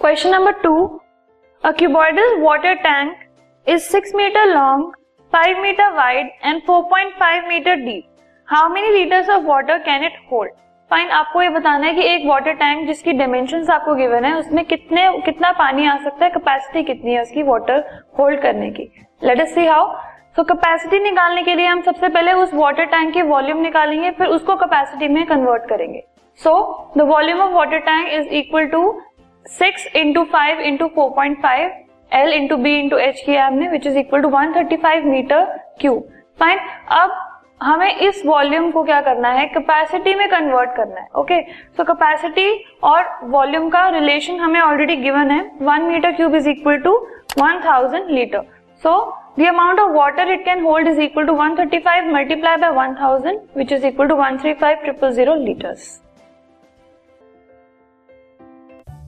Question number 2. A cuboidal water tank is 6 meter long, 5 meter wide and 4.5 meter deep. How many liters of water can it hold? Fine आपको ये बताना है कि एक water tank जिसकी dimension आपको given है उसमें कितने कितना पानी आ सकता है कैपेसिटी कितनी है उसकी वाटर होल्ड करने की let us see how so capacity निकालने के लिए हम सबसे पहले उस वाटर टैंक की वॉल्यूम निकालेंगे फिर उसको कैपेसिटी में कन्वर्ट करेंगे so the volume of water tank is equal to six into five into four point five L into B into H किया हमने which is equal to one thirty five metre cube fine अब हमें इस volume को क्या करना है? Capacity में कन्वर्ट करना है ओके सो कैपेसिटी और वॉल्यूम का रिलेशन हमें ऑलरेडी गिवन है. One metre cube is equal to one thousand litre so the amount of water it can hold is equal to one thirty five multiply by one thousand which is equal